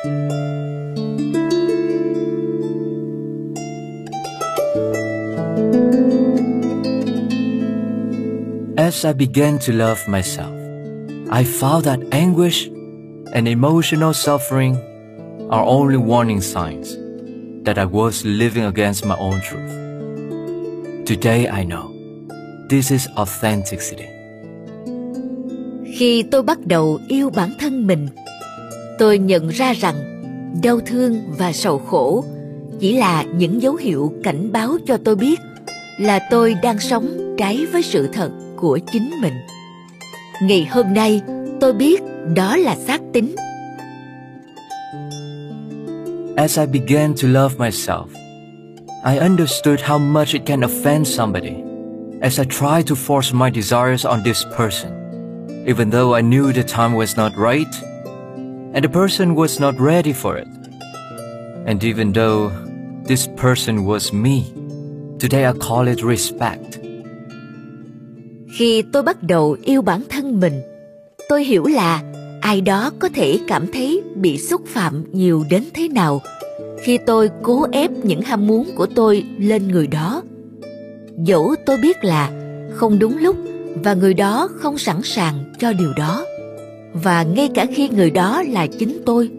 As I began to love myself, I found that anguish and emotional suffering are only warning signs that I was living against my own truth. Today I know this is authenticity. Khi tôi bắt đầu yêu bản thân mình, tôi nhận ra rằng đau thương và sầu khổ chỉ là những dấu hiệu cảnh báo cho tôi biết là tôi đang sống trái với sự thật của chính mình. Ngày hôm nay, tôi biết đó là xác tính. As I began to love myself, I understood how much it can offend somebody as I tried to force my desires on this person, even though I knew the time was not right and the person was not ready for it. And even though this person was me, today I call it respect. Khi tôi bắt đầu yêu bản thân mình, tôi hiểu là ai đó có thể cảm thấy bị xúc phạm nhiều đến thế nào khi tôi cố ép những ham muốn của tôi lên người đó dẫu tôi biết là không đúng lúc và người đó không sẵn sàng cho điều đó và ngay cả khi người đó là chính tôi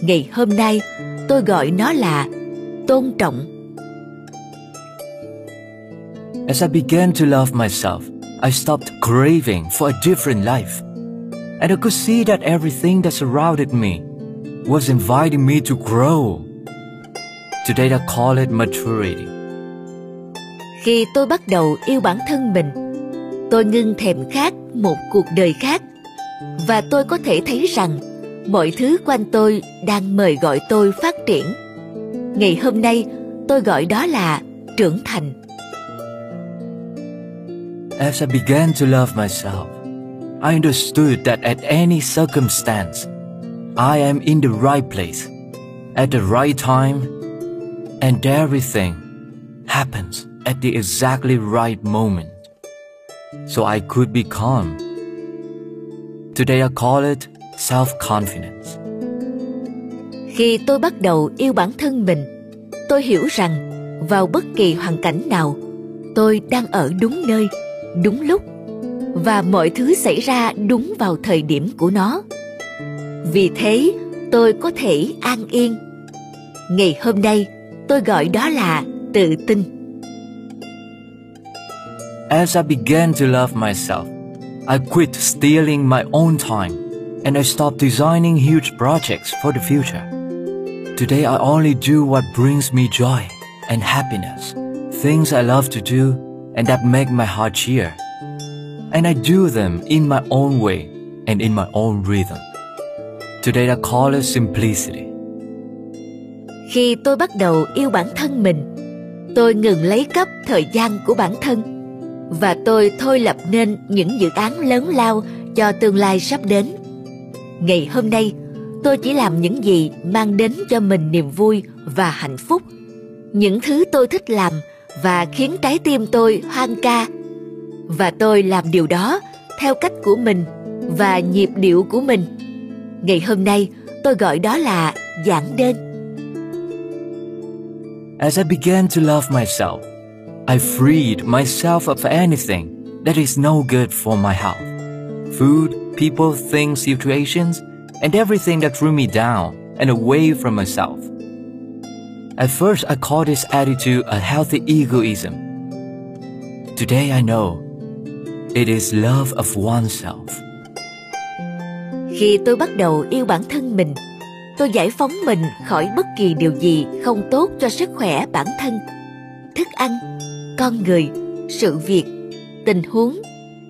ngày hôm nay tôi gọi nó là tôn trọng As I began to love myself, I stopped craving for a different life. And I could see that everything that surrounded me was inviting me to grow. Today I call it maturity. Khi tôi bắt đầu yêu bản thân mình, tôi ngưng thèm khát một cuộc đời khác và tôi có thể thấy rằng mọi thứ quanh tôi đang mời gọi tôi phát triển. Ngày hôm nay, tôi gọi đó là trưởng thành. As I began to love myself, I understood that at any circumstance, I am in the right place, at the right time, and everything happens at the exactly right moment. So I could be calm. Today I call it self-confidence. Khi tôi bắt đầu yêu bản thân mình, tôi hiểu rằng vào bất kỳ hoàn cảnh nào, tôi đang ở đúng nơi, đúng lúc và mọi thứ xảy ra đúng vào thời điểm của nó. Vì thế, tôi có thể an yên. Ngày hôm nay, tôi gọi đó là tự tin. As I began to love myself, I quit stealing my own time and I stopped designing huge projects for the future. Today I only do what brings me joy and happiness, things I love to do and that make my heart cheer. And I do them in my own way and in my own rhythm. Today I call it simplicity. Khi tôi bắt đầu yêu bản thân mình, tôi ngừng lấy cấp thời gian của bản thân và tôi thôi lập nên những dự án lớn lao cho tương lai sắp đến. Ngày hôm nay, tôi chỉ làm những gì mang đến cho mình niềm vui và hạnh phúc. Những thứ tôi thích làm và khiến trái tim tôi hoang ca. Và tôi làm điều đó theo cách của mình và nhịp điệu của mình. Ngày hôm nay, tôi gọi đó là giảng đơn. As I began to love myself, I freed myself of anything that is no good for my health. Food, people, things, situations, and everything that threw me down and away from myself. At first, I called this attitude a healthy egoism. Today, I know it is love of oneself. Khi tôi bắt đầu yêu bản thân mình, tôi giải phóng mình khỏi bất kỳ điều gì không tốt cho sức khỏe bản thân. Thức ăn, con người, sự việc, tình huống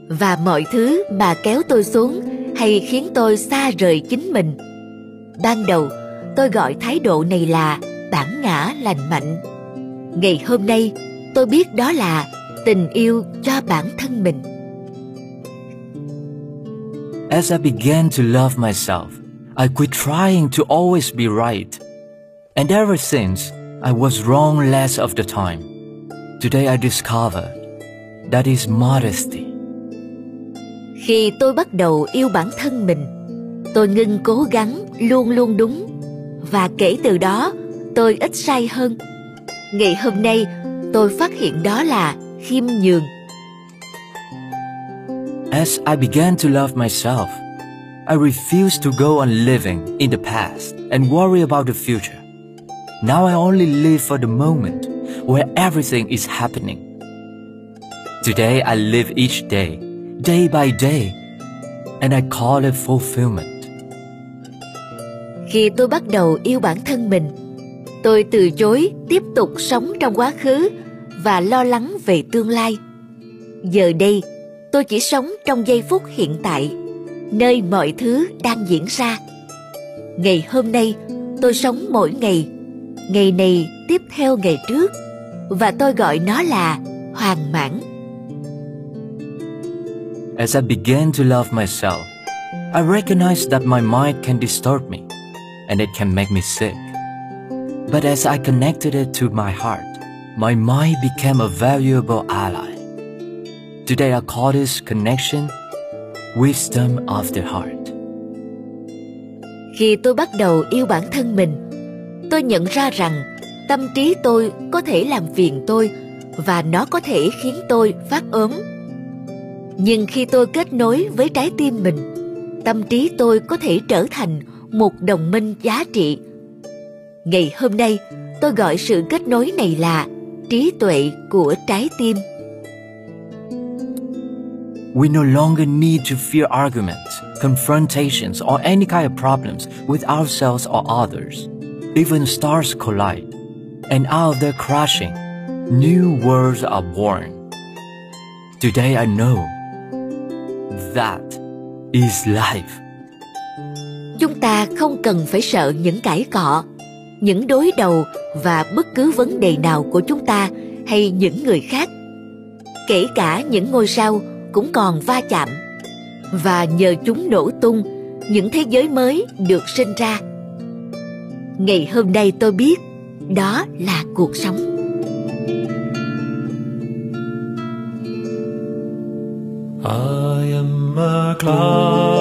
và mọi thứ mà kéo tôi xuống hay khiến tôi xa rời chính mình. Ban đầu, tôi gọi thái độ này là bản ngã lành mạnh. Ngày hôm nay, tôi biết đó là tình yêu cho bản thân mình. As I began to love myself, I quit trying to always be right. And ever since, I was wrong less of the time. Today I discovered that is modesty. Khi tôi bắt đầu yêu bản thân mình, tôi ngưng cố gắng luôn luôn đúng và kể từ đó tôi ít sai hơn ngày hôm nay tôi phát hiện đó là khiêm nhường As I began to love myself, I refused to go on living in the past and worry about the future. Now I only live for the moment where everything is happening. Today I live each day, day by day, and I call it fulfillment. Khi tôi bắt đầu yêu bản thân mình, tôi từ chối tiếp tục sống trong quá khứ và lo lắng về tương lai. Giờ đây, tôi chỉ sống trong giây phút hiện tại, nơi mọi thứ đang diễn ra. Ngày hôm nay, tôi sống mỗi ngày, ngày này tiếp theo ngày trước, và tôi gọi nó là hoàn mãn. As I began to love myself, I recognized that my mind can distort me and it can make me sick. But as I connected it to my heart, my mind became a valuable ally. Today I call this connection wisdom of the heart. Khi tôi bắt đầu yêu bản thân mình, tôi nhận ra rằng tâm trí tôi có thể làm phiền tôi và nó có thể khiến tôi phát ốm. Nhưng khi tôi kết nối với trái tim mình, tâm trí tôi có thể trở thành một đồng minh giá trị. Ngày hôm nay, tôi gọi sự kết nối này là trí tuệ của trái tim. We no longer need to fear arguments, confrontations, or any kind of problems with ourselves or others. Even stars collide, and out of their crashing, new worlds are born. Today I know that is life. Chúng ta không cần phải sợ những cãi cọ, những đối đầu và bất cứ vấn đề nào của chúng ta hay những người khác. Kể cả những ngôi sao cũng còn va chạm và nhờ chúng nổ tung những thế giới mới được sinh ra ngày hôm nay tôi biết đó là cuộc sống. I am a cloud,